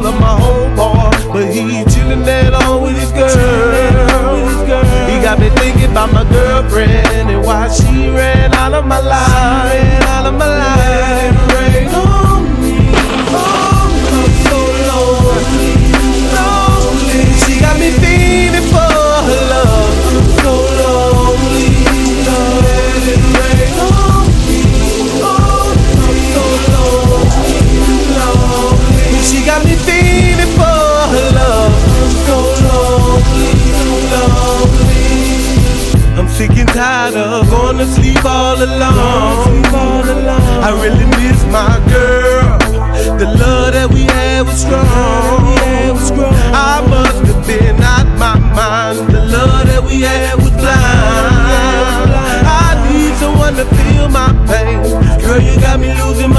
all of my homeboy, but he chillin' that on with his girl. He got me thinking about my girl. tired of going to sleep all alone. I really miss my girl. The love that we had was strong. I must have been out my mind. The love that we had was blind. I need someone to feel my pain. Girl, you got me losing.